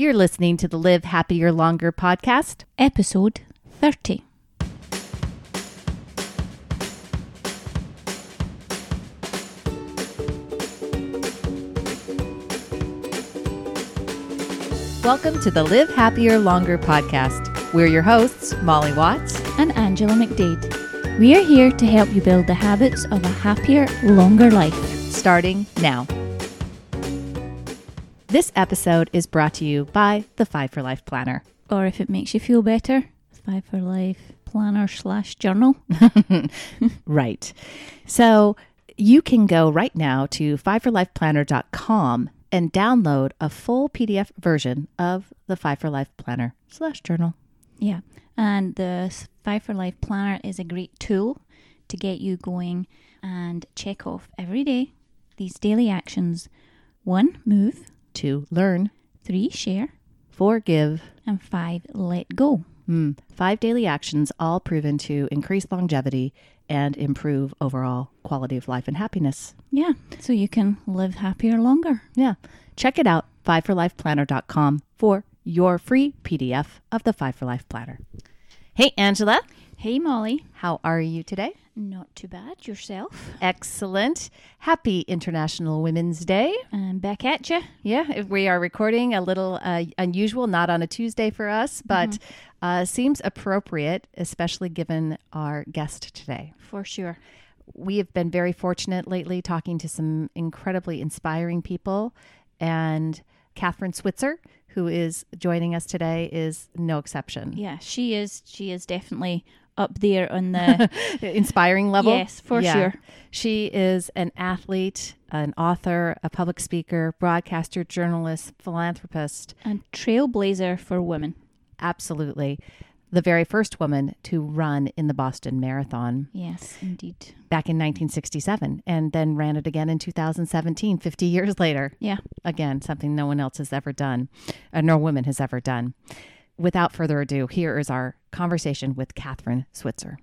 You're listening to the Live Happier Longer podcast. Episode 30. Welcome to the Live Happier Longer podcast. We're your hosts, Molly Watts. and Angela McDade. We are here to help you build the habits of a happier, longer life. starting now. This episode is brought to you by the Five for Life Planner. Or if it makes you feel better, Five for Life planner slash journal. Right. So you can go right now to fiveforlifeplanner.com and download a full PDF version of the Five for Life Planner slash journal. Yeah. And the Five for Life planner is a great tool to get you going and check off every day these daily actions. One, move. To learn, Three, share. four, give, And five, let go. Hmm. Five daily actions, all proven to increase longevity and improve overall quality of life and happiness. Yeah. So you can live happier longer. Yeah. Check it out, fiveforlifeplanner.com for your free PDF of the Five for Life Planner. Hey, Angela, Hey, Molly. how are you today? Not too bad. Yourself? Excellent. Happy International Women's Day. And back at you. Yeah, we are recording a little uh, unusual, not on a Tuesday for us, but uh, seems appropriate, especially given our guest today. For sure. we have been very fortunate lately talking to some incredibly inspiring people. And Kathrine Switzer, who is joining us today, is no exception. Yeah, she is. She is definitely up there on the. Inspiring level? Yes, for sure. She is an athlete, an author, a public speaker, broadcaster, journalist, philanthropist. and trailblazer for women. Absolutely. The very first woman to run in the Boston Marathon Yes, indeed. back in 1967 and then ran it again in 2017, 50 years later. Yeah. Again, something no one else has ever done, uh, no woman has ever done. Without further ado, here is our conversation with Kathrine Switzer.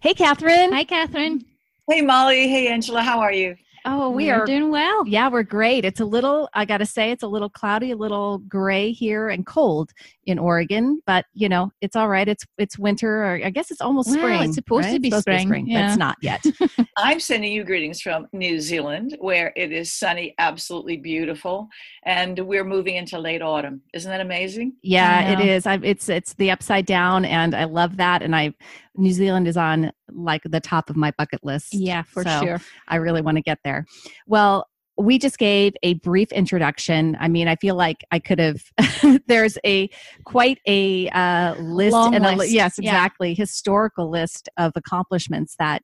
Hey, Kathrine. Hi, Kathrine. Hey Molly, hey Angela, how are you? Oh, we We're are. doing well. Yeah, we're great. It's a little, I got to say, it's a little cloudy, a little gray here and cold in Oregon, but you know, it's all right. It's it's winter, or I guess it's almost Well, spring. it's supposed right? to be It's spring, but yeah. it's not yet. I'm sending you greetings from New Zealand, where it is sunny, absolutely beautiful, and we're moving into late autumn. Isn't that amazing? Yeah, I it I, it's it's the upside down, and I love that. And I, New Zealand is on like the top of my bucket list. Yeah, for So, sure. I really want to get there. Well, we just gave a brief introduction. I mean, I feel like I could have. there's a quite a uh, list Long and a, li- list. yes, Yeah. exactly, historical list of accomplishments that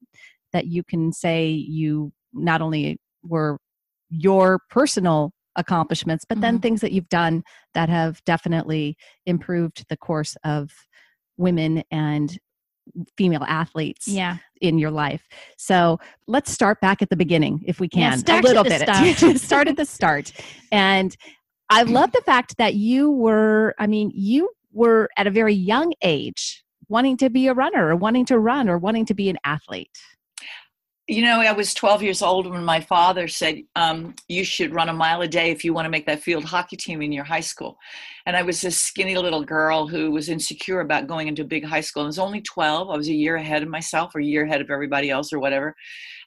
that you can say you not only were your personal accomplishments, but then Mhm. things that you've done that have definitely improved the course of women and female athletes Yeah. in your life. So let's start back at the beginning if we Yeah, can. start a little at the bit. start. start at the start. And I mm-hmm. love the fact that you were, I mean, you were at a very young age wanting to be a runner or wanting to run or wanting to be an athlete. You know, I was 12 years old when my father said, um, You should run a mile a day if you want to make that field hockey team in your high school. And I was this skinny little girl who was insecure about going into a big high school. I was only 12. I was a year ahead of myself or a year ahead of everybody else or whatever.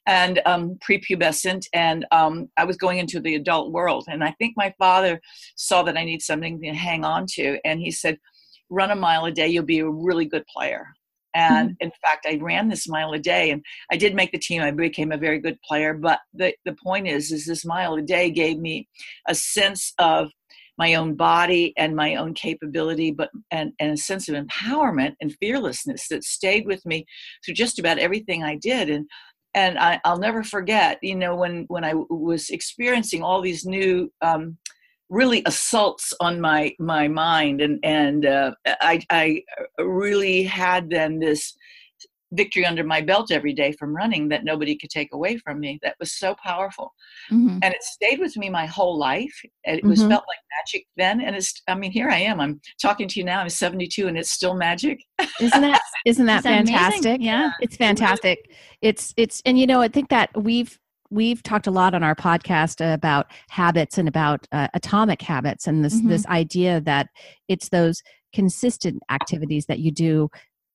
And um, prepubescent. And um, I was going into the adult world. And I think my father saw that I need something to hang on to. And he said, Run a mile a day, you'll be a really good player. And in fact, I ran this mile a day and I did make the team. I became a very good player. But the, the point is, is this mile a day gave me a sense of my own body and my own capability, but and, and a sense of empowerment and fearlessness that stayed with me through just about everything I did. And and I, I'll never forget, you know, when when I was experiencing all these new um, really assaults on my my mind and and uh, I, I really had then this victory under my belt every day from running that nobody could take away from me that was so powerful Mhm. and it stayed with me my whole life and it was Mhm. felt like magic then and it's i mean here i am i'm talking to you now i'm 72 and it's still magic Isn't that isn't that that amazing? fantastic? Yeah. It's fantastic. It's it's and you know, I think that we've we've talked a lot on our podcast about habits and about uh, atomic habits and this Mhm. this idea that it's those consistent activities that you do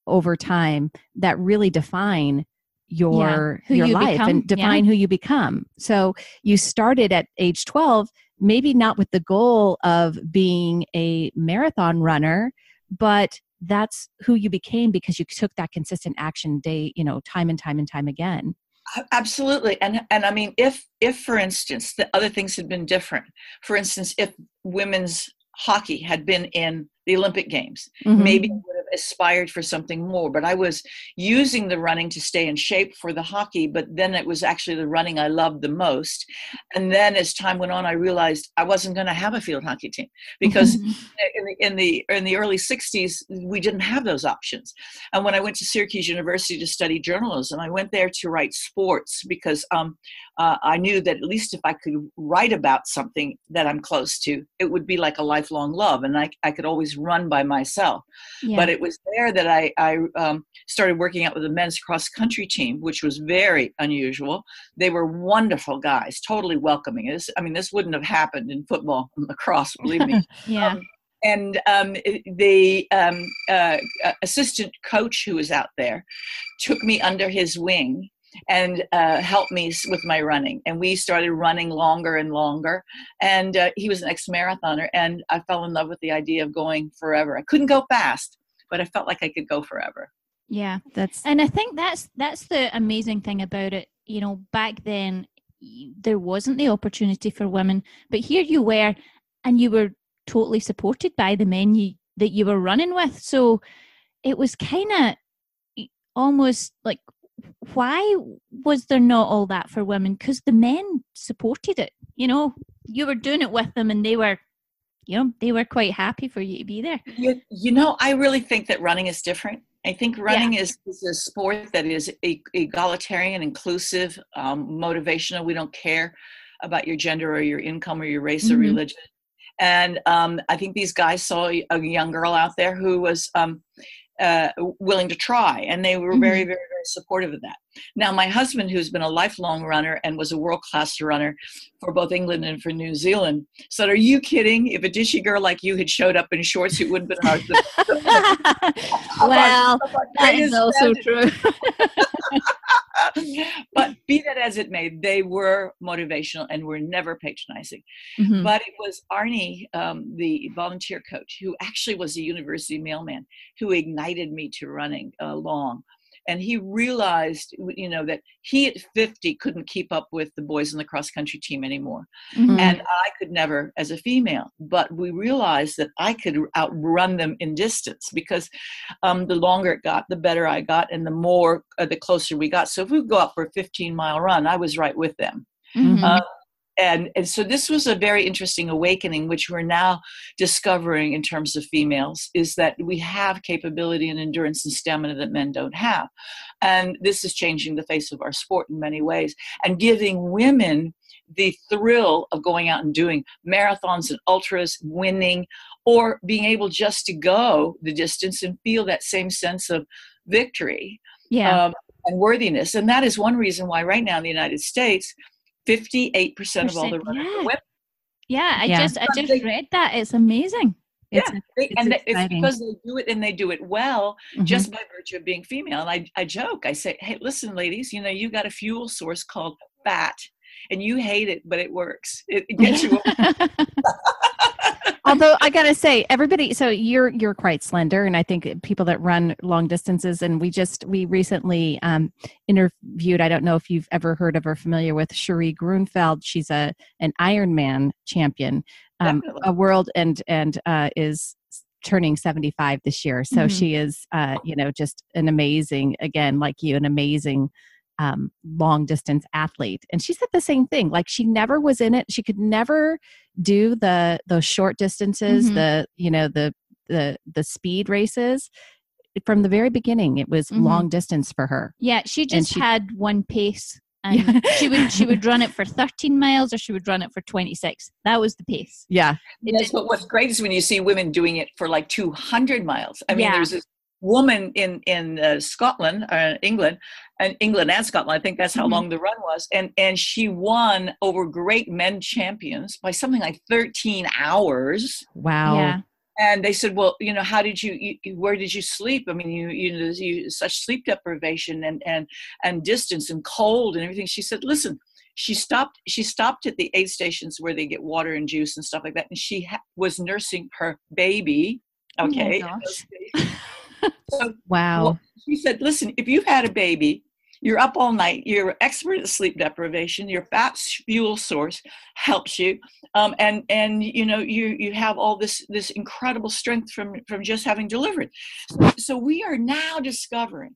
over time that really define your who your you life become, and yeah. define who you become. So you started at age 12 maybe not with the goal of being a marathon runner but that's who you became because you took that consistent action day you know time and time and time again absolutely and and i mean if if for instance the other things had been different. For instance if women's hockey had been in the olympic games Mhm. maybe I would have aspired for something more. But I was using the running to stay in shape for the hockey, but then it was actually the running I loved the most. And then as time went on, I realized I wasn't going to have a field hockey team because Mhm. in the in the in the early 60s we didn't have those options and when i went to syracuse university to study journalism i went there to write sports because um, uh, i knew that at least if i could write about something that i'm close to it would be like a lifelong love and i, I could always run by myself yeah. but it was there that i, I um, started working out with the men's cross country team which was very unusual they were wonderful guys totally welcoming this i mean this wouldn't have happened in football and lacrosse believe me yeah. um, and um, the um, uh, uh, assistant coach who was out there took me under his wing and uh, helped me with my running. And we started running longer and longer. And uh, he was an ex marathoner, and I fell in love with the idea of going forever. I couldn't go fast, but I felt like I could go forever. yeah. that's And I think that's that's the amazing thing about it. You know, back then there wasn't the opportunity for women, but here you were, and you were totally supported by the men you that you were running with. So it was kind of almost like why was there not all that for women because the men supported it you know you were doing it with them and they were you know they were quite happy for you to be there You, you know, I really think that running is different. I think running is, is a sport that is e- egalitarian, inclusive, um, motivational. We don't care about your gender or your income or your race or Mhm. religion. And um, I think these guys saw a a young girl out there who was um, uh, willing to try, and they were very, very, very supportive of that. Now, my husband, who's been a lifelong runner and was a world class runner for both England and for New Zealand, said, "Are you kidding? If a dishy girl like you had showed up in shorts, it wouldn't have been hard." well that is also true but be that as it may, they were motivational and were never patronizing. Mhm. But it was Arnie, um, the volunteer coach, who actually was a university mailman, who ignited me to running along. And he realized, you know, that he at 50 couldn't keep up with the boys in the cross country team anymore Mhm. and I could never as a female. But we realized that I could outrun them in distance because um, the longer it got, the better I got, and the more, uh, the closer we got. So if we go out for a 15 mile run, I was right with them. Mhm. Uh, and, and so this was a very interesting awakening, which we're now discovering in terms of females, is that we have capability and endurance and stamina that men don't have. And this is changing the face of our sport in many ways and giving women the thrill of going out and doing marathons and ultras, winning, or being able just to go the distance and feel that same sense of victory yeah um, and worthiness. And that is one reason why, right now in the United States, 58% of all the Percent, runners yeah. are women. yeah i Yeah. just i just They- read that it's amazing it's, They- It's and that- it's because they do it and they do it well Mhm. just by virtue of being female. And I, I joke, I say, hey, listen, ladies, you know, you got a fuel source called fat and you hate it, but it works. It, it gets you. although i gotta say everybody so you're you're quite slender and i think people that run long distances and we just we recently um interviewed i don't know if you've ever heard of or familiar with Cherie Gruenfeld. She's a an ironman champion. Um a world and and uh is turning 75 this year. So Mhm. she is uh you know just an amazing again like you an amazing um, long distance athlete and she said the same thing like she never was in it she could never do the those short distances Mhm. the you know the the the speed races from the very beginning it was Mhm. long distance for her yeah she just she- had one pace and Yeah. she would she would run it for 13 miles or she would run it for 26 that was the pace yeah It That's did- what's great is when you see women doing it for like 200 miles. I mean, Yeah. there's this woman in in uh, Scotland, uh, England, and England and Scotland. I think that's how mm-hmm. long the run was, and and she won over great men champions by something like 13 hours. Wow. Yeah. And they said, "Well, you know, how did you, you where did you sleep? I mean, you, you know, you, such sleep deprivation and and and distance and cold and everything." She said, "Listen, she stopped she stopped at the aid stations where they get water and juice and stuff like that and she ha- was nursing her baby oh okay oh so wow. well, she said listen if you've had a baby you're up all night you're expert at sleep deprivation your fat fuel source helps you um, and and you know you you have all this this incredible strength from from just having delivered. So we are now discovering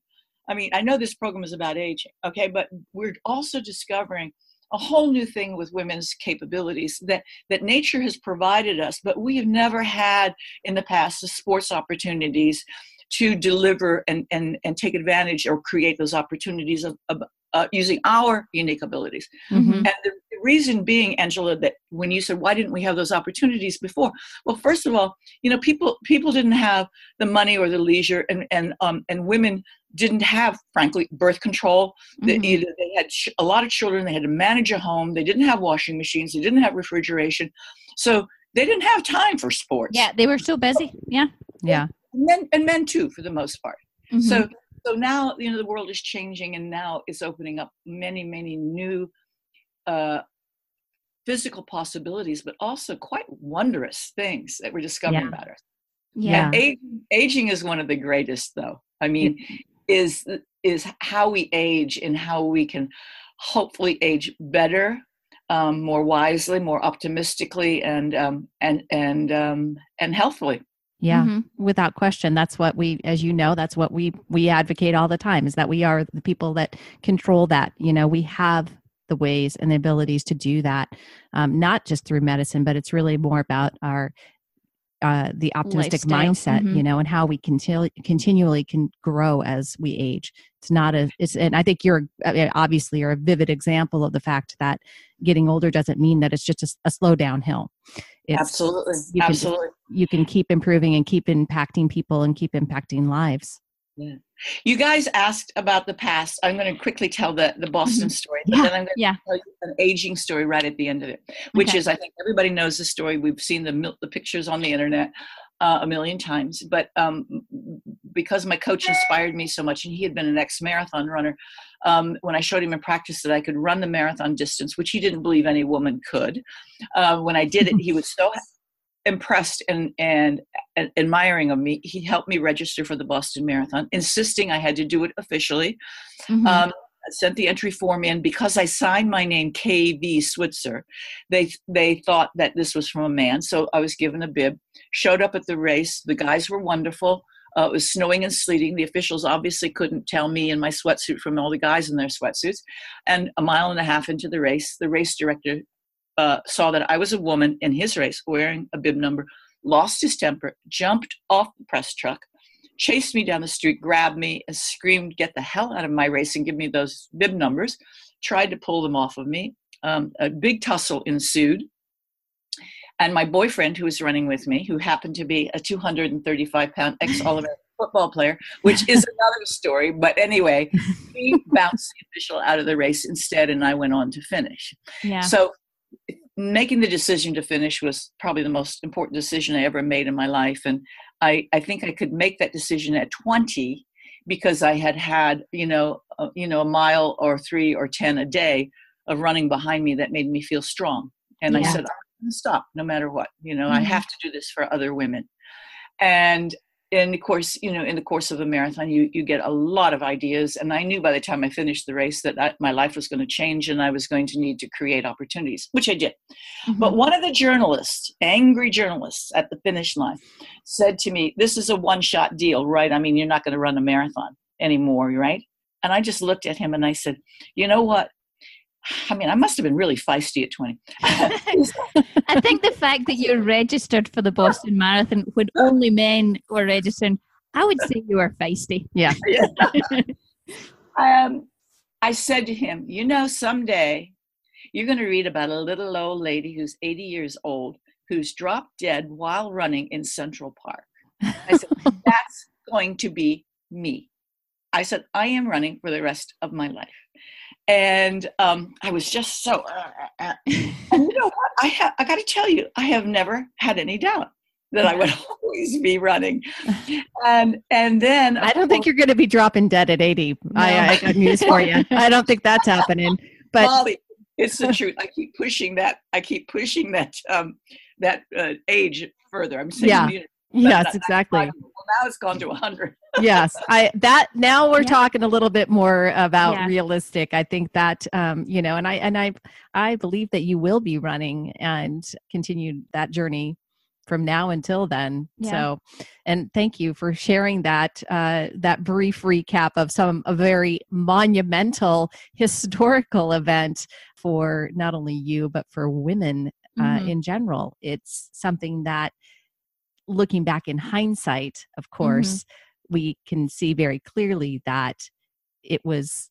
I mean, I know this program is about aging, okay, but we're also discovering a whole new thing with women's capabilities that that nature has provided us but we have never had in the past the sports opportunities to deliver and and, and take advantage or create those opportunities of, of uh, using our unique abilities mm-hmm. and the, the reason being angela that when you said why didn't we have those opportunities before well first of all you know people people didn't have the money or the leisure and and um and women didn't have, frankly, birth control. Mm-hmm. They, either they had ch- a lot of children, they had to manage a home, they didn't have washing machines, they didn't have refrigeration. So they didn't have time for sports. Yeah, they were so busy. Yeah. Yeah. Men and men too, for the most part. Mm-hmm. So so now you know the world is changing and now it's opening up many, many new uh physical possibilities, but also quite wondrous things that we're discovering yeah. about us. Yeah. Aging, aging, is one of the greatest though. I mean, is is how we age and how we can hopefully age better um, more wisely more optimistically and um, and and um, and healthfully yeah mm-hmm. without question that's what we as you know that's what we we advocate all the time is that we are the people that control that you know we have the ways and the abilities to do that um, not just through medicine but it's really more about our uh, the optimistic Lifestyle. mindset, mm-hmm. you know, and how we continue continually can grow as we age. It's not a, it's, and I think you're obviously you're a vivid example of the fact that getting older doesn't mean that it's just a, a slow downhill. It's, Absolutely. You Absolutely. Can, you can keep improving and keep impacting people and keep impacting lives. Yeah. You guys asked about the past. I'm going to quickly tell the, the Boston mm-hmm. story, but yeah. then I'm going to yeah. tell you an aging story right at the end of it, which okay. is I think everybody knows the story. We've seen the the pictures on the internet uh, a million times. But um, because my coach inspired me so much, and he had been an ex marathon runner, um, when I showed him in practice that I could run the marathon distance, which he didn't believe any woman could, uh, when I did it, he was so impressed and, and, and admiring of me. He helped me register for the Boston Marathon, insisting I had to do it officially. Mm-hmm. Um, sent the entry form in because I signed my name KV Switzer. They they thought that this was from a man, so I was given a bib. Showed up at the race. The guys were wonderful. Uh, it was snowing and sleeting. The officials obviously couldn't tell me in my sweatsuit from all the guys in their sweatsuits. And a mile and a half into the race, the race director uh, saw that I was a woman in his race wearing a bib number, lost his temper, jumped off the press truck, chased me down the street, grabbed me, and screamed, Get the hell out of my race and give me those bib numbers. Tried to pull them off of me. Um, a big tussle ensued. And my boyfriend, who was running with me, who happened to be a 235 pound ex All American football player, which is another story. But anyway, he bounced the official out of the race instead, and I went on to finish. Yeah. So making the decision to finish was probably the most important decision I ever made in my life. And I, I think I could make that decision at 20 because I had had, you know, uh, you know, a mile or three or 10 a day of running behind me that made me feel strong. And yeah. I said, I'm going to stop no matter what. You know, mm-hmm. I have to do this for other women. And and of course, you know, in the course of a marathon, you you get a lot of ideas. And I knew by the time I finished the race that I, my life was going to change, and I was going to need to create opportunities, which I did. Mm-hmm. But one of the journalists, angry journalists at the finish line, said to me, "This is a one-shot deal, right? I mean, you're not going to run a marathon anymore, right?" And I just looked at him and I said, "You know what? I mean, I must have been really feisty at 20. I think the fact that you're registered for the Boston Marathon when only men were registering, I would say you were feisty. Yeah. yeah. um, I said to him, you know, someday you're going to read about a little old lady who's 80 years old who's dropped dead while running in Central Park. I said, that's going to be me. I said, I am running for the rest of my life. And um, I was just so, uh, uh, uh. and you know what? I, ha- I got to tell you, I have never had any doubt that I would always be running. And and then I don't think you're going to be dropping dead at 80. No. I, I got news for you. I don't think that's happening. But Molly, it's the truth. I keep pushing that. I keep pushing that um, that uh, age further. I'm saying yeah. Yes, exactly. Well, now it's gone to 100. yes, I that now we're yeah. talking a little bit more about yeah. realistic. I think that um, you know, and I and I I believe that you will be running and continue that journey from now until then. Yeah. So, and thank you for sharing that uh, that brief recap of some a very monumental historical event for not only you but for women uh, mm-hmm. in general. It's something that, looking back in hindsight, of mm-hmm. course, mm-hmm. we can see very clearly that it was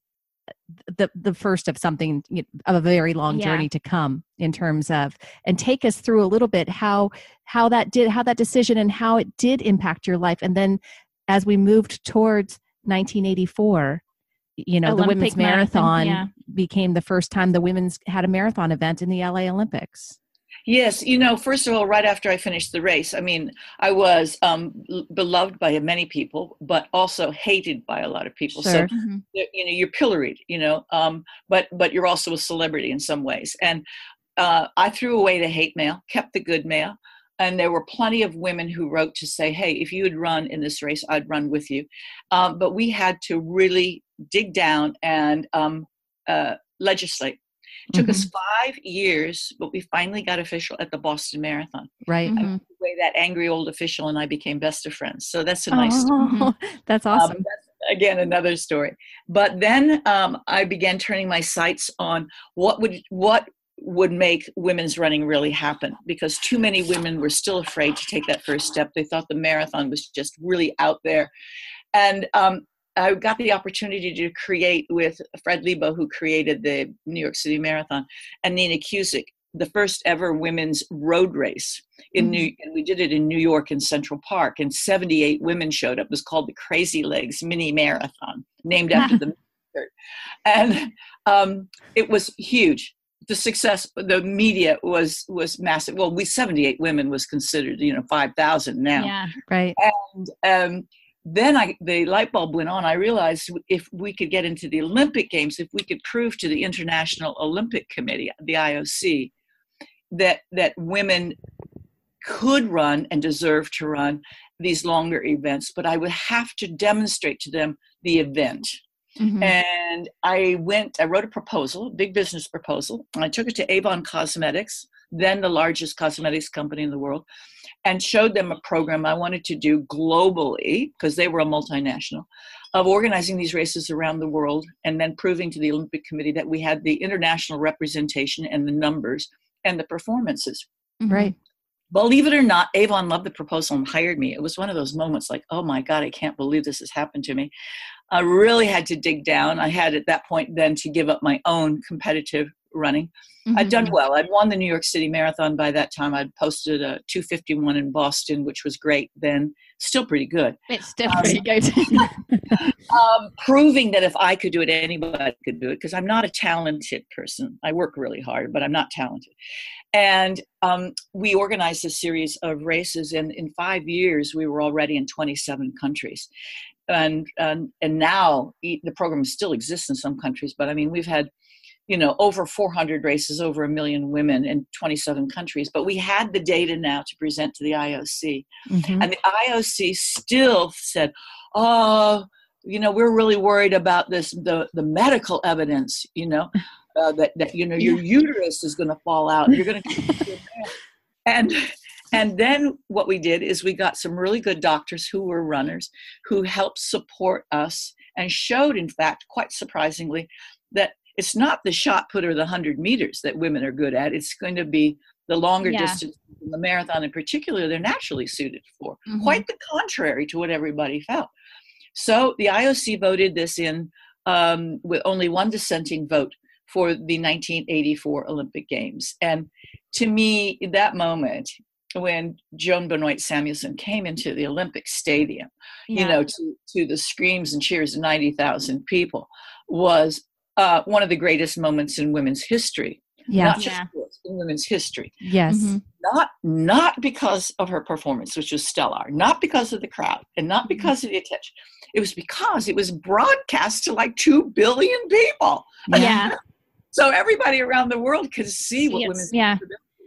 the the first of something of a very long yeah. journey to come in terms of and take us through a little bit how how that did how that decision and how it did impact your life and then as we moved towards 1984 you know Olympic the women's marathon, marathon yeah. became the first time the women's had a marathon event in the LA Olympics Yes, you know, first of all, right after I finished the race, I mean, I was um, beloved by many people, but also hated by a lot of people. Sure. So, mm-hmm. you know, you're pilloried, you know, um, but but you're also a celebrity in some ways. And uh, I threw away the hate mail, kept the good mail, and there were plenty of women who wrote to say, "Hey, if you had run in this race, I'd run with you." Um, but we had to really dig down and um, uh, legislate it took mm-hmm. us five years, but we finally got official at the Boston Marathon. Right. Mm-hmm. Way that angry old official and I became best of friends. So that's a nice oh, story. That's um, awesome. Um, that's, again, another story. But then um, I began turning my sights on what would what would make women's running really happen because too many women were still afraid to take that first step. They thought the marathon was just really out there. And um, I got the opportunity to create with Fred Lebow, who created the New York City Marathon, and Nina Kuscsik, the first ever women's road race in mm-hmm. New. And we did it in New York in Central Park, and 78 women showed up. It was called the Crazy Legs Mini Marathon, named after the. and um, it was huge the success the media was was massive well we 78 women was considered you know 5000 now yeah right and um then I, the light bulb went on. I realized if we could get into the Olympic Games, if we could prove to the International Olympic Committee, the IOC, that that women could run and deserve to run these longer events, but I would have to demonstrate to them the event. Mm-hmm. And I went, I wrote a proposal, big business proposal, and I took it to Avon Cosmetics, then the largest cosmetics company in the world, and showed them a program I wanted to do globally, because they were a multinational, of organizing these races around the world and then proving to the Olympic Committee that we had the international representation and the numbers and the performances. Mm-hmm. Right. Believe it or not, Avon loved the proposal and hired me. It was one of those moments like, oh my God, I can't believe this has happened to me. I really had to dig down. I had at that point then to give up my own competitive running. Mm-hmm. I'd done well. I'd won the New York City Marathon by that time. I'd posted a 251 in Boston, which was great then. Still pretty good. It's still um, pretty good. um, proving that if I could do it, anybody could do it because I'm not a talented person. I work really hard, but I'm not talented. And um, we organized a series of races, and in five years, we were already in 27 countries. And, and and now the program still exists in some countries, but I mean we've had you know over 400 races over a million women in 27 countries but we had the data now to present to the ioc mm-hmm. and the ioc still said oh you know we're really worried about this the the medical evidence you know uh, that that you know your uterus is going to fall out. You're going to and and then what we did is we got some really good doctors who were runners who helped support us and showed in fact quite surprisingly that it's not the shot put or the 100 meters that women are good at. It's going to be the longer yeah. distance, the marathon in particular, they're naturally suited for. Mm-hmm. Quite the contrary to what everybody felt. So the IOC voted this in um, with only one dissenting vote for the 1984 Olympic Games. And to me, that moment, when Joan Benoit Samuelson came into the Olympic Stadium, you know, to, to the screams and cheers of 90,000 people was uh, one of the greatest moments in women's history. Yeah. Not just Yeah. sports, in women's history. Yes. Mhm. Not not because of her performance, which was stellar, not because of the crowd, and not because of the attention. It was because it was broadcast to like two billion people. Yeah. So everybody around the world could see what Yes. women's Yeah.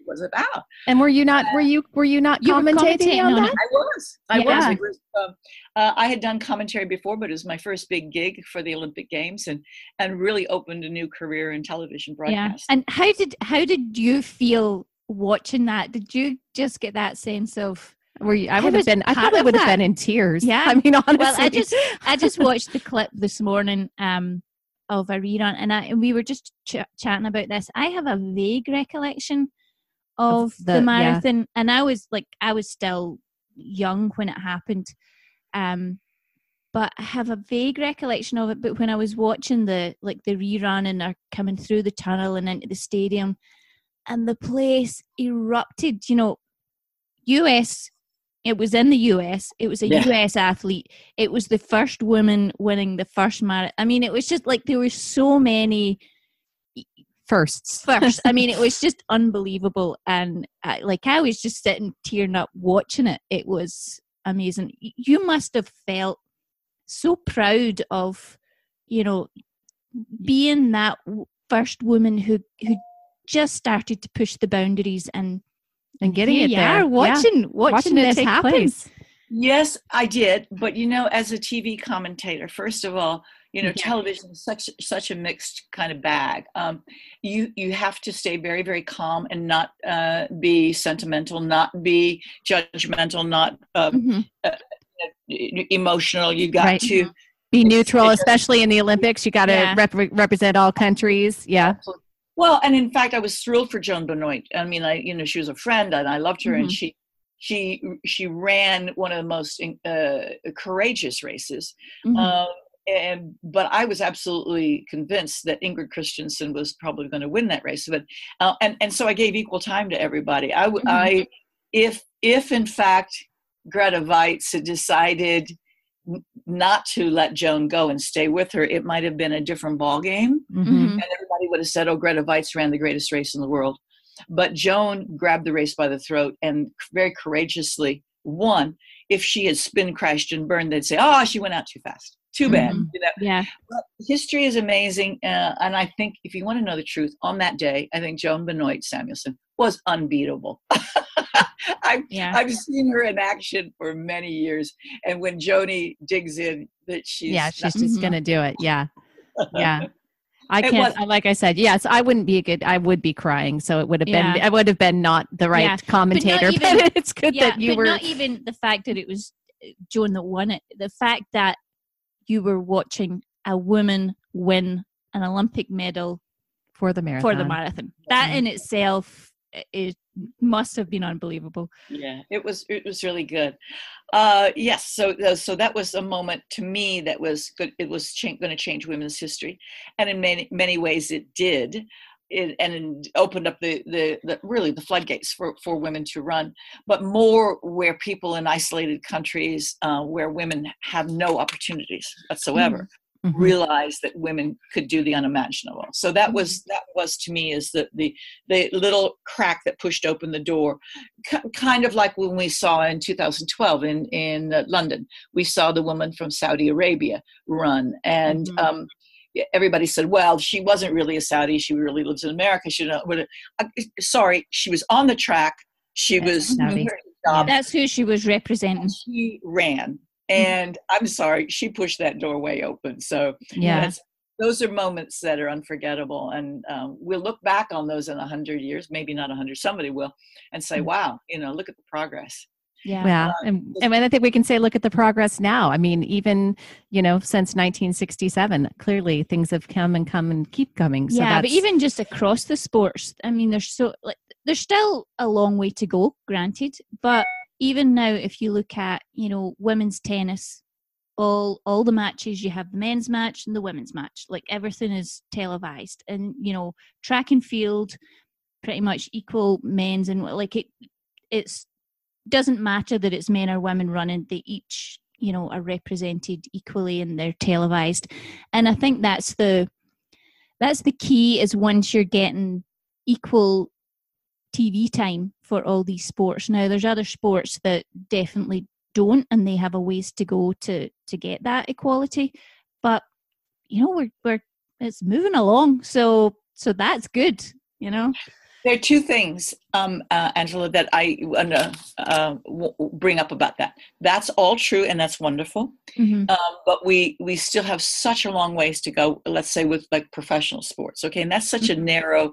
History was about. And were you not? Were you? Were you not You commentating, commentating on on that? it. I was. I Yeah. was. It was um, uh, I had done commentary before, but it was my first big gig for the Olympic Games, and and really opened a new career in television broadcast. Yeah. And how did how did you feel watching that? Did you just get that sense of Were you? I I would have been. I probably would have that. been in tears. Yeah. I mean, honestly. well, I just I just watched the clip this morning um of a rerun, and I and we were just ch- chatting about this. I have a vague recollection of, Of the, the- yeah. marathon, and I was like, I was still young when it happened, um, but I have a vague recollection of it. But when I was watching the like the rerun and are coming through the tunnel and into the stadium, and the place erupted, you know, U.S. It was in the U.S. It was a Yeah. U.S. athlete. It was the first woman winning the first marathon. I mean, it was just like there were so many firsts. first. I mean, it was just unbelievable, and uh, like I was just sitting tearing up watching it. It was amazing. You must have felt so proud of, you know, being that first woman who who just started to push the boundaries and and getting it there. are Yeah. watching watching, Watching this happen. place. Yes, I did. But you know, as a TV commentator, first of all, you know, Yeah. television is such such a mixed kind of bag. Um, you you have to stay very very calm and not uh, be sentimental, not be judgmental, not um, Mhm. e- emotional. You got Right. to Be neutral, especially in the Olympics. You got to Yeah. rep- represent all countries. Yeah. Well, and in fact, I was thrilled for Joan Benoit. I mean, I you know she was a friend, and I loved her, and Mhm. she she she ran one of the most uh, courageous races. Mhm. Um, and but I was absolutely convinced that Ingrid Kristiansen was probably going to win that race. But uh, and and so I gave equal time to everybody. I w- Mhm. I if if in fact Grete Waitz had decided not to let Joan go and stay with her, it might have been a different ball game Mhm. Mhm. and everybody would have said, "Oh, Grete Waitz ran the greatest race in the world." But Joan grabbed the race by the throat and very courageously won. If she had spin crashed and burned, they'd say, "Oh, she went out too fast. Too bad." Mhm. You know, Yeah. but history is amazing, uh, and I think if you want to know the truth, on that day, I think Joan Benoit Samuelson was unbeatable. I've Yeah. I've seen her in action for many years, and when Joni digs in, that she's yeah, she's not- just going to do it. Yeah. Yeah. I can't. Like I said, yes, I wouldn't be a good. I would be crying, so it would have been. Yeah. I would have been not the right Yeah. commentator. But, even- it's good yeah, that you but were. not even the fact that it was Joan that won it. The fact that you were watching a woman win an Olympic medal for the marathon. for the marathon. That in itself i- is must have been unbelievable. yeah it was it was really good uh yes so uh, so that was a moment to me that was good it was cha- going to change women's history and in many many ways it did it, and opened up the, the the really the floodgates for for women to run but more where people in isolated countries uh, where women have no opportunities whatsoever Mhm. realize that women could do the unimaginable. So that was that was to me is the the the little crack that pushed open the door, K- kind of like when we saw in 2012 in in uh, London, we saw the woman from Saudi Arabia run, and. Mhm. Um, Everybody said, "Well, she wasn't really a Saudi. She really lives in America." She what- uh, Sorry, she was on the track. She That's was That's who she was representing. she ran and i'm sorry she pushed that doorway open so Yeah. those are moments that are unforgettable and um, we'll look back on those in a hundred years maybe not a hundred somebody will and say Mm. wow you know look at the progress Yeah. Yeah, uh, and, and I think we can say, look at the progress now. I mean, even you know, since 1967, clearly things have come and come and keep coming. So yeah, but even just across the sports, I mean, there's so like there's still a long way to go, granted. But even now, if you look at you know women's tennis, all all the matches you have the men's match and the women's match, like everything is televised, and you know track and field, pretty much equal men's and like it, it's doesn't matter that it's men or women running; they each, you know, are represented equally and they're televised. And I think that's the that's the key is once you're getting equal TV time for all these sports. Now, there's other sports that definitely don't, and they have a ways to go to to get that equality. But you know, we're we're it's moving along, so so that's good. You know. There are two things, um, uh, Angela, that I want to uh, w- bring up about that. That's all true, and that's wonderful. Mm-hmm. Um, but we we still have such a long ways to go. Let's say with like professional sports, okay, and that's such mm-hmm. a narrow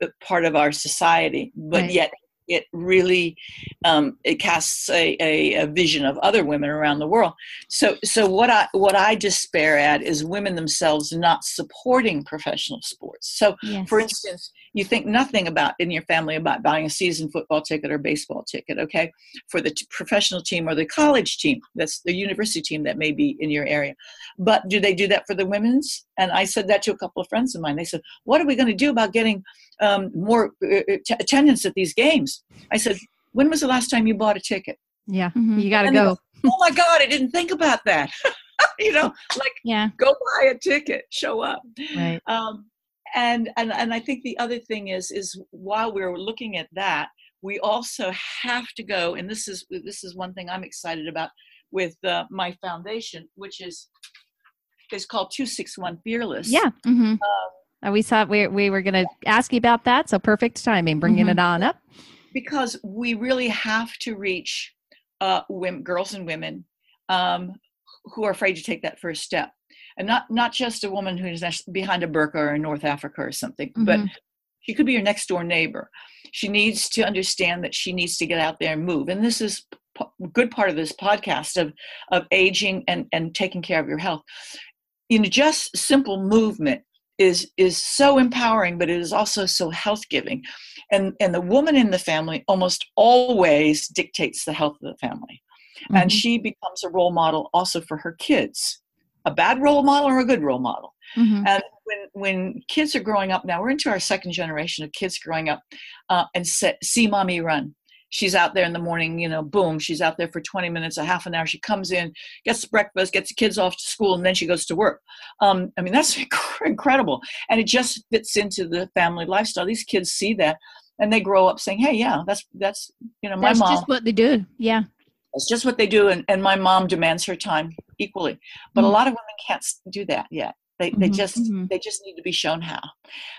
uh, part of our society. But right. yet, it really um, it casts a, a, a, vision of other women around the world. So so what I what I despair at is women themselves not supporting professional sports. So yes. for instance, you think nothing about in your family about buying a season football ticket or baseball ticket, okay, for the t- professional team or the college team. That's the university team that may be in your area. But do they do that for the women's? And I said that to a couple of friends of mine. They said, "What are we going to do about getting um, more uh, uh, t- attendance at these games?" I said, "When was the last time you bought a ticket?" Yeah, mm-hmm. you got to go. oh my God, I didn't think about that. you know, like yeah, go buy a ticket, show up. Right. Um, and and and I think the other thing is is while we're looking at that, we also have to go, and this is this is one thing I'm excited about with uh, my foundation, which is is called 261 Fearless. Yeah. Mm-hmm. Um, we thought we, we were going to ask you about that. So perfect timing, bringing mm-hmm. it on up. Because we really have to reach uh, women, girls and women um, who are afraid to take that first step and not not just a woman who's behind a burqa or in North Africa or something, mm-hmm. but she could be your next door neighbor. She needs to understand that she needs to get out there and move. And this is a good part of this podcast of of aging and and taking care of your health. You know, just simple movement is is so empowering, but it is also so health giving. And and the woman in the family almost always dictates the health of the family. Mm-hmm. And she becomes a role model also for her kids a bad role model or a good role model. Mm-hmm. And when when kids are growing up now, we're into our second generation of kids growing up uh, and see mommy run. She's out there in the morning, you know, boom, she's out there for 20 minutes, a half an hour. She comes in, gets breakfast, gets the kids off to school, and then she goes to work. Um, I mean, that's incredible. And it just fits into the family lifestyle. These kids see that and they grow up saying, hey, yeah, that's, that's you know, my that's mom. That's just what they do. Yeah. It's just what they do. And, and my mom demands her time equally. But mm-hmm. a lot of women can't do that yet. They, they mm-hmm. just mm-hmm. they just need to be shown how.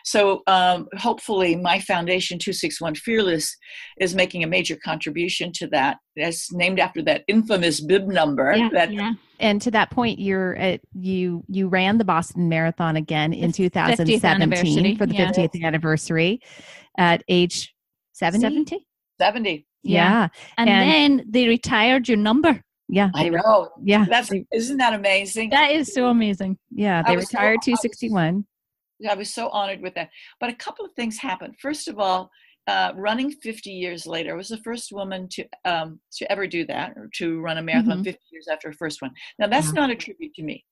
So um, hopefully, my foundation two six one fearless is making a major contribution to that. It's named after that infamous bib number. Yeah, that yeah. And to that point, you're at, you you ran the Boston Marathon again in 2017 for the 50th anniversary at age 70. 70. 70. Yeah. yeah. And, and, then they retired your number. Yeah. I know. Yeah. That's isn't that amazing? That is so amazing. Yeah. They retired so, 261. I was so honored with that. But a couple of things happened. First of all, uh, running 50 years later, I was the first woman to um, to ever do that, or to run a marathon mm-hmm. 50 years after her first one. Now, that's yeah. not a tribute to me.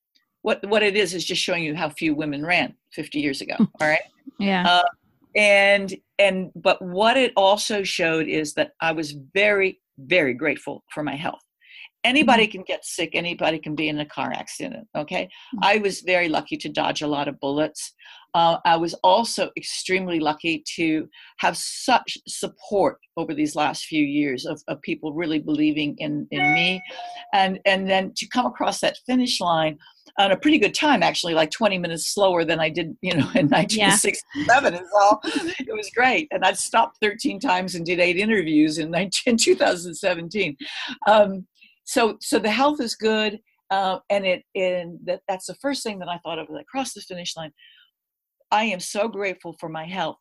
What what it is is just showing you how few women ran 50 years ago. all right. Yeah. Uh, and and but what it also showed is that I was very very grateful for my health anybody mm-hmm. can get sick. Anybody can be in a car accident okay? Mm-hmm. i was very lucky to dodge a lot of bullets. Uh, i was also extremely lucky to have such support over these last few years of, of people really believing in, in me. And and then to come across that finish line on a pretty good time actually like 20 minutes slower than i did you know in 1967 yeah. is all. It was great. And i'd stopped 13 times and did eight interviews in, 19, in 2017 um, so so the health is good uh, and it and that, that's the first thing that i thought of as i crossed the finish line. I am so grateful for my health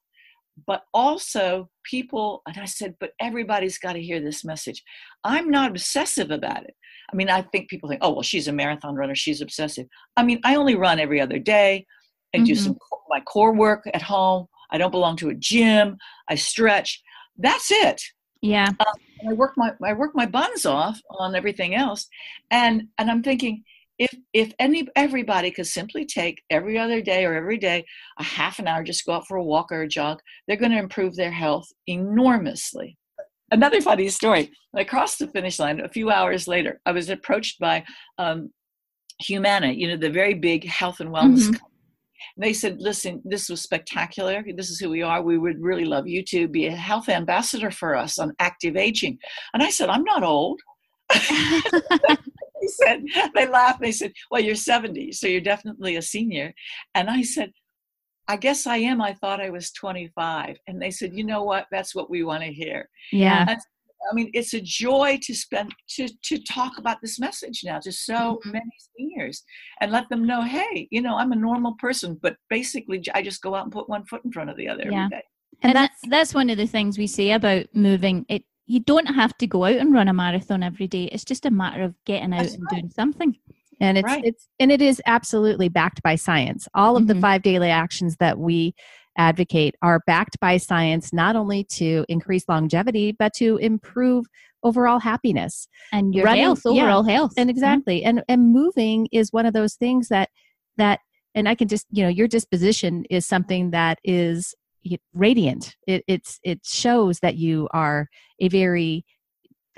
but also people and i said but everybody's got to hear this message. I'm not obsessive about it. I mean i think people think oh well she's a marathon runner she's obsessive. I mean i only run every other day and mm-hmm. do some my core work at home. I don't belong to a gym. I stretch. That's it yeah um, I work my I work my buns off on everything else, and and I'm thinking if if any everybody could simply take every other day or every day a half an hour, just go out for a walk or a jog, they're going to improve their health enormously. another funny story. I crossed the finish line a few hours later. I was approached by um, Humana, you know, the very big health and wellness. Mhm. company. They said, "Listen, this was spectacular. This is who we are. We would really love you to be a health ambassador for us on active aging." And I said, "I'm not old." They said, they laughed. They said, "Well, you're 70, so you're definitely a senior." And I said, "I guess I am. I thought I was 25." And they said, "You know what? That's what we want to hear." yeah. I mean, it's a joy to spend to to talk about this message now to so Mhm. many seniors and let them know, hey, you know, I'm a normal person, but basically, I just go out and put one foot in front of the other Yeah. every day. and that's that's one of the things we say about moving it you don't have to go out and run a marathon every day it's just a matter of getting out That's and right. doing something and it's Right. it's and it is absolutely backed by science all of the Mhm. five daily actions that we advocate are backed by science not only to increase longevity but to improve overall happiness. And your Running- health yeah. overall health. and mm-hmm. exactly. And and moving is one of those things that that and i can just you know your disposition is something that is radiant. It it's it shows that you are a very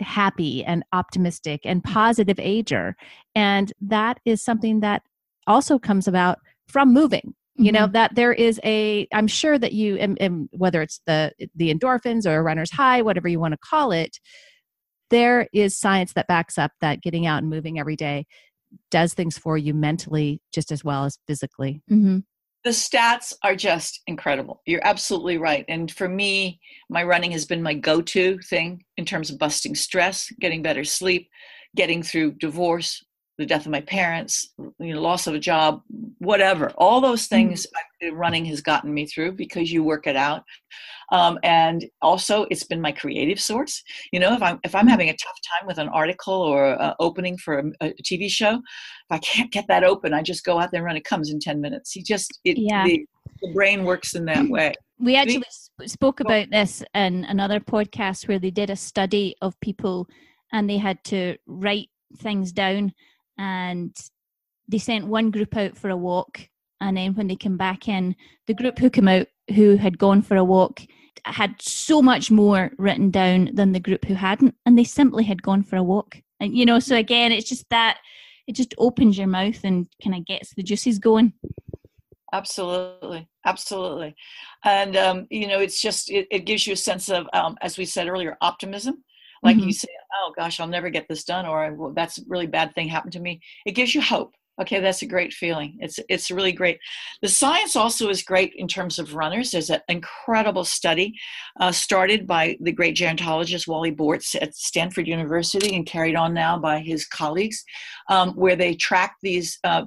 happy and optimistic and mm-hmm. positive ager. And that is something that also comes about from moving you know that there is a i'm sure that you and, and whether it's the the endorphins or a runner's high whatever you want to call it there is science that backs up that getting out and moving every day does things for you mentally just as well as physically hmm The stats are just incredible. You're absolutely right. And for me, my running has been my go to thing in terms of busting stress, getting better sleep, getting through divorce, the death of my parents, you know, loss of a job, whatever. All those things uh, running has gotten me through because you work it out. Um, and also, it's been my creative source. You know, if I'm if I'm having a tough time with an article or uh, opening for a, a TV show, if I can't get that open, I just go out there and run. It comes in ten minutes. You just it Yeah. the, the brain works in that way. we actually sp- spoke about this in another podcast where they did a study of people and they had to write things down and they sent one group out for a walk and then when they came back in the group who came out who had gone for a walk had so much more written down than the group who hadn't and they simply had gone for a walk and you know so again it's just that it just opens your mouth and kind of gets the juices going Absolutely, absolutely, and um, you know, it's just it, it gives you a sense of, um, as we said earlier, optimism. Like you Mhm. "Oh gosh, I'll never get this done," or well, "That's a really bad thing happened to me." It gives you hope. Okay, that's a great feeling. It's it's really great. The science also is great in terms of runners. There's an incredible study uh, started by the great gerontologist Wally Bortz at Stanford University and carried on now by his colleagues, um, where they tracked these uh,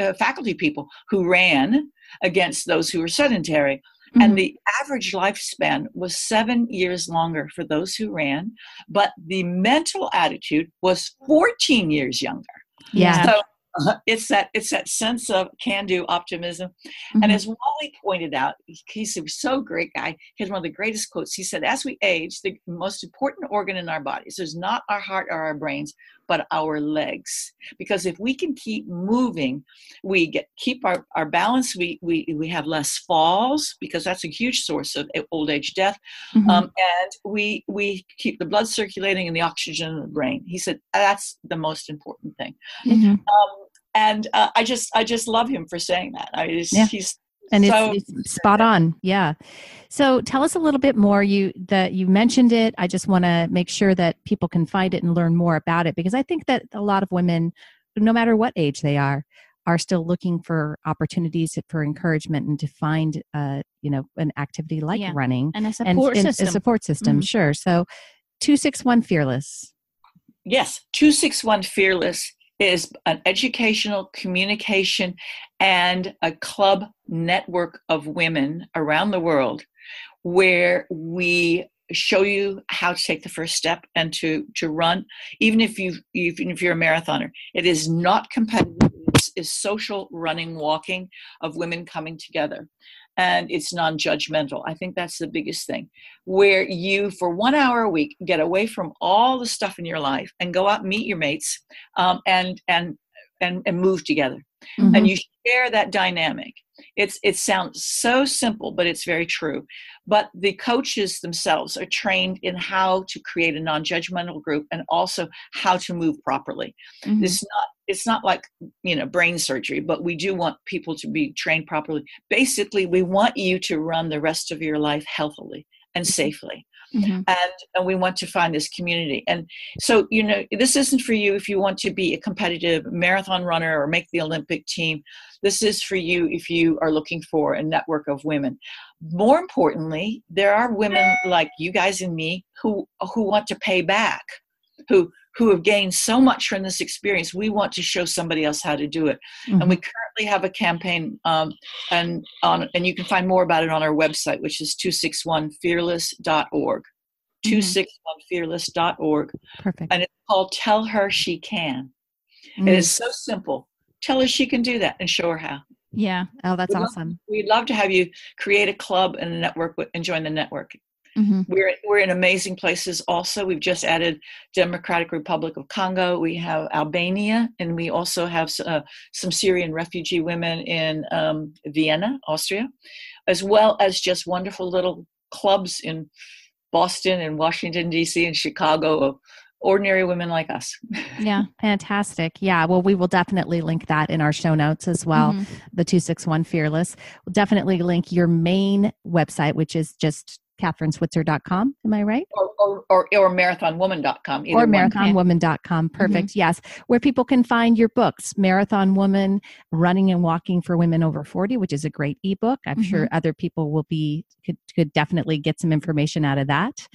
uh, faculty people who ran against those who were sedentary. Mhm. And the average lifespan was seven years longer for those who ran, but the mental attitude was 14 years younger. Yeah. So uh, it's that it's that sense of can-do optimism. Mhm. And as Wally pointed out, he's a so great guy. He has one of the greatest quotes. He said, "As we age, the most important organ in our bodies is not our heart or our brains, but our legs. Because if we can keep moving, we get keep our, our balance. We we we have less falls because that's a huge source of old age death. Mhm. Um, and we we keep the blood circulating and the oxygen in the brain. He said that's the most important thing. Mhm. Um, and uh, I just I just love him for saying that. I just, Yeah. he's and so it's, it's spot on. Yeah. So tell us a little bit more. You that you mentioned it. I just want to make sure that people can find it and learn more about it because i think that a lot of women no matter what age they are are still looking for opportunities for encouragement and to find uh you know an activity like Yeah. running and a support and system. a support system Mhm. sure. So 261 fearless. Yes, 261 Fearless is an educational communication and a club network of women around the world where we show you how to take the first step and to to run. Even if you even if you're a marathoner it is not competitive. It's, it's social running walking of women coming together and it's non-judgmental i think that's the biggest thing where you for one hour a week get away from all the stuff in your life and go out and meet your mates um, and and and and move together Mhm. and you share that dynamic. It's it sounds so simple, but it's very true. But the coaches themselves are trained in how to create a non-judgmental group and also how to move properly. Mhm. It's not it's not like you know brain surgery, but we do want people to be trained properly. Basically, we want you to run the rest of your life healthily and safely Mhm. and, and we want to find this community and so you know this isn't for you if you want to be a competitive marathon runner or make the olympic team this is for you if you are looking for a network of women more importantly there are women like you guys and me who who want to pay back who who have gained so much from this experience we want to show somebody else how to do it. And we currently have a campaign um, and on and you can find more about it on our website which is 261fearless.org 261fearless.org Perfect. and it's called tell her she can. Mm. it is so simple. Tell her she can do that and show her how. Yeah. Oh, that's We'd love- awesome. we'd love to have you create a club and a network and join the network hmm we're we're in amazing places also we've just added democratic republic of congo we have albania and we also have uh, some syrian refugee women in um, vienna austria as well as just wonderful little clubs in boston and washington d.c and chicago of ordinary women like us Yeah. Fantastic. Yeah. Well, we will definitely link that in our show notes as well. Mhm. The 261 Fearless. We'll definitely link your main website, which is just kathrineswitzer.com. Am I right? or, or, or, or marathonwoman.com or marathonwoman.com. Perfect. Yes. Where people can find your books Marathon Woman, Running and Walking for Women Over 40, which is a great ebook. I'm sure other people will be, could, could definitely get some information out of that.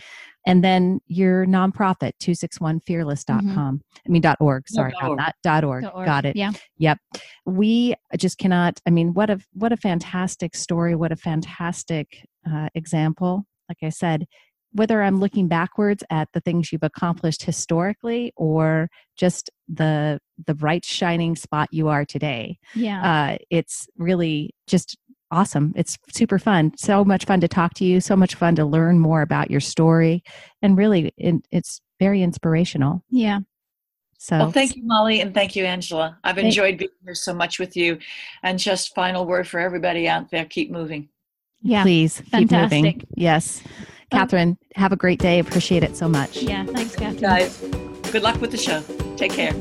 And then your nonprofit, 261fearless.com. I mean, dot .org. Sorry dot about org. that. Dot .org. Dot org. Got it. Yeah. Yep. We just cannot, I mean, what a, what a fantastic story. What a fantastic uh, example. Like I said, whether I'm looking backwards at the things you've accomplished historically or just the the bright shining spot you are today, Yeah. uh, it's really just awesome. It's super fun. So much fun to talk to you. So much fun to learn more about your story, and really, it, it's very inspirational. yeah. So Well, thank you, Molly, and thank you, Angela. I've enjoyed being here so much with you. And just final word for everybody out there keep moving. Yeah. please keep moving. Yes, Um, Kathrine, have a great day. Appreciate it so much. Yeah. Thanks, Kathrine. Guys, good luck with the show. Take care.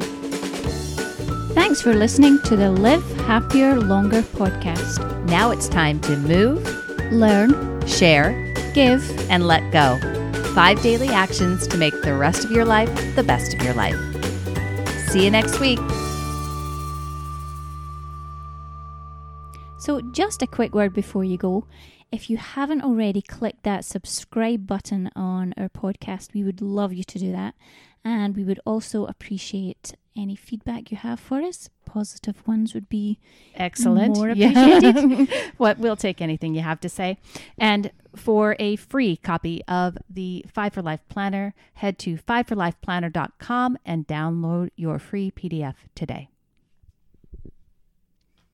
Thanks for listening to the Live Happier Longer podcast. Now it's time to move, Learn, share, give, and let go. Five daily actions to make the rest of your life the best of your life. See you next week. So, just a quick word before you go. If you haven't already clicked that subscribe button on our podcast, we would love you to do that. And we would also appreciate any feedback you have for us. Positive ones would be Excellent. More Yeah. appreciated. what we'll take anything you have to say. And for a free copy of the Five for Life Planner, head to fiveforlifeplanner.com and download your free PDF today.